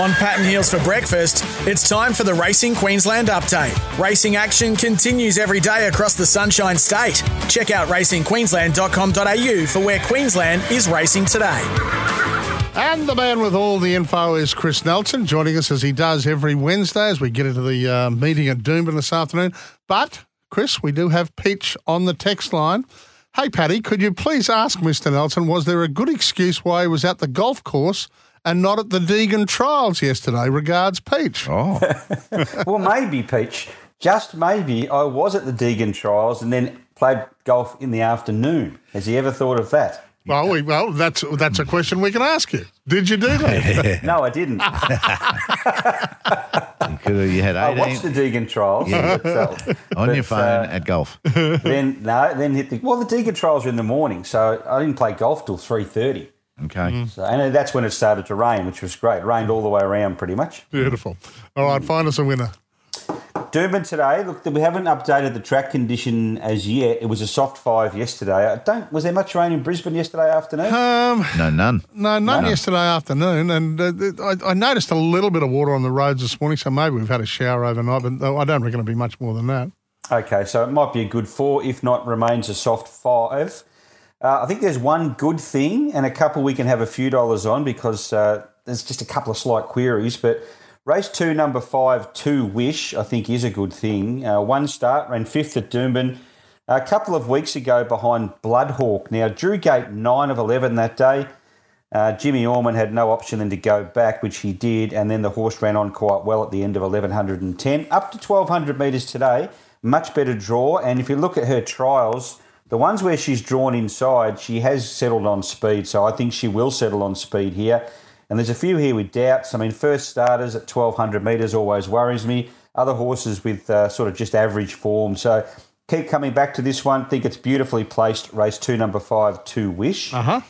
On Pat and Heals for breakfast, it's time for the Racing Queensland update. Racing action continues every day across the Sunshine State. Check out racingqueensland.com.au for where Queensland is racing today. And the man with all the info is Chris Nelson, joining us as he does every Wednesday as we get into the uh, meeting at Doomben this afternoon. But, Chris, we do have Peach on the text line. Hey, Paddy, could you please ask Mr. Nelson, was there a good excuse why he was at the golf course and not at the Deagon trials yesterday? Regards, Peach. Oh. well, maybe, Peach. Just maybe I was at the Deagon trials and then played golf in the afternoon. Has he ever thought of that? Well, we, well, that's that's a question we can ask you. Did you do that? no, I didn't. You, could have, you had 18 I watched the Deagon trials Yeah. but, uh, on but, your phone uh, at golf. then no, then hit the well. The Deagon trials were in the morning, so I didn't play golf till three thirty. Okay. So, and that's when it started to rain, which was great. It rained all the way around, pretty much. Beautiful. All right, find us a winner. Doomben today. Look, we haven't updated the track condition as yet. It was a soft five yesterday. I don't. Was there much rain in Brisbane yesterday afternoon? Um, No, none. No, none No. yesterday afternoon, and uh, I, I noticed a little bit of water on the roads this morning. So maybe we've had a shower overnight, but I don't reckon it'll be much more than that. Okay, so it might be a good four. If not, remains a soft five. Uh, I think there's one good thing and a couple we can have a few dollars on because uh, there's just a couple of slight queries. But race two, number five, two wish, I think is a good thing. Uh, one start, ran fifth at Doomben. A couple of weeks ago behind Bloodhawk. Now, drew gate nine of 11 that day. Uh, Jimmy Orman had no option than to go back, which he did, and then the horse ran on quite well at the end of 1110. Up to 1200 metres today, much better draw. And if you look at her trials, the ones where she's drawn inside, she has settled on speed. So I think she will settle on speed here. And there's a few here with doubts. I mean, first starters at 1200 metres always worries me. Other horses with uh, sort of just average form. So keep coming back to this one. Think it's beautifully placed. Race two, number five, two wish. Uh huh.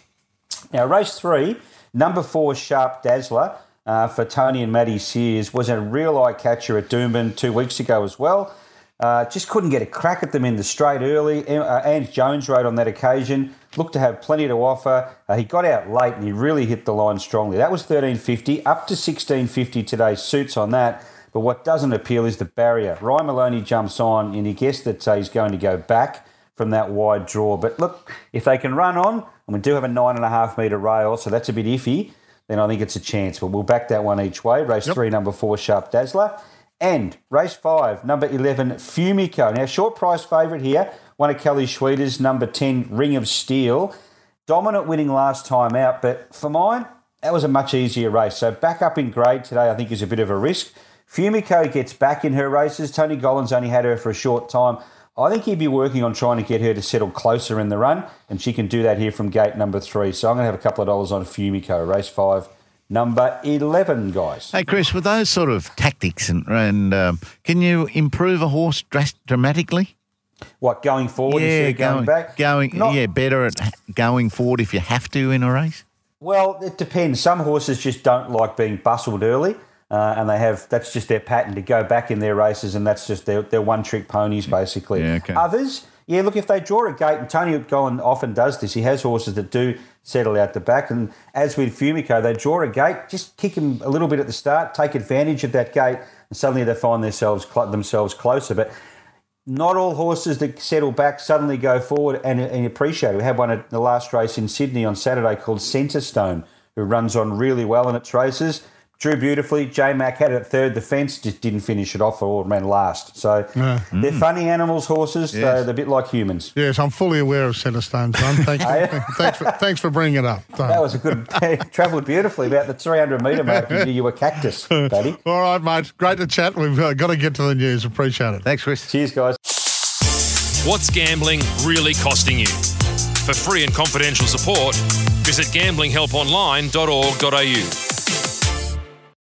Now, race three, number four, Sharp Dazzler uh, for Tony and Maddie Sears was a real eye catcher at Doomben two weeks ago as well. Uh, just couldn't get a crack at them in the straight early. Uh, Jones rode on that occasion. Looked to have plenty to offer. Uh, he got out late and he really hit the line strongly. That was 1350 up to 1650 today. Suits on that. But what doesn't appeal is the barrier. Ryan Maloney jumps on and he guessed that uh, he's going to go back from that wide draw. But look, if they can run on, and we do have a nine and a half metre rail, so that's a bit iffy, then I think it's a chance. But we'll back that one each way. Race three, number four, Sharp Dazzler. And race five, number 11, Fumico. Now, short price favourite here, one of Kelly Schweida's, number 10, Ring of Steel. Dominant winning last time out, but for mine, that was a much easier race. So back up in grade today, I think, is a bit of a risk. Fumico gets back in her races. Tony Gollan's only had her for a short time. I think he'd be working on trying to get her to settle closer in the run, and she can do that here from gate number three. So I'm going to have a couple of dollars on Fumico, race five, number 11, guys. Hey, Chris, with those sort of tactics, and, and um, can you improve a horse dras- dramatically? What, going forward instead of going, back? Going, Not- yeah, better at going forward if you have to in a race. Well, it depends. Some horses just don't like being bustled early, uh, and they have that's just their pattern to go back in their races, and that's just their, their one trick ponies basically. Yeah, okay. Others, yeah, look, if they draw a gate, and Tony Gollan often does this, he has horses that do settle out the back, and as with Fumico, they draw a gate, just kick him a little bit at the start, take advantage of that gate, and suddenly they find themselves themselves closer. But not all horses that settle back suddenly go forward and, and appreciate it. We had one at the last race in Sydney on Saturday called Centrestone, who runs on really well in its races. Drew beautifully. J Mac had it at third defence, just didn't finish it off or ran last. So they're funny animals, horses. Yes. They're, they're a bit like humans. Yes, I'm fully aware of Centrestone, son. Thank you. thanks, for, thanks for bringing it up. son. That was a good. travelled beautifully about the 300 metre mark. You knew you were cactus, buddy. All right, mate. Great to chat. We've uh, got to get to the news. Appreciate it. Thanks, Chris. Cheers, guys. What's gambling really costing you? For free and confidential support, visit gamblinghelponline.org.au.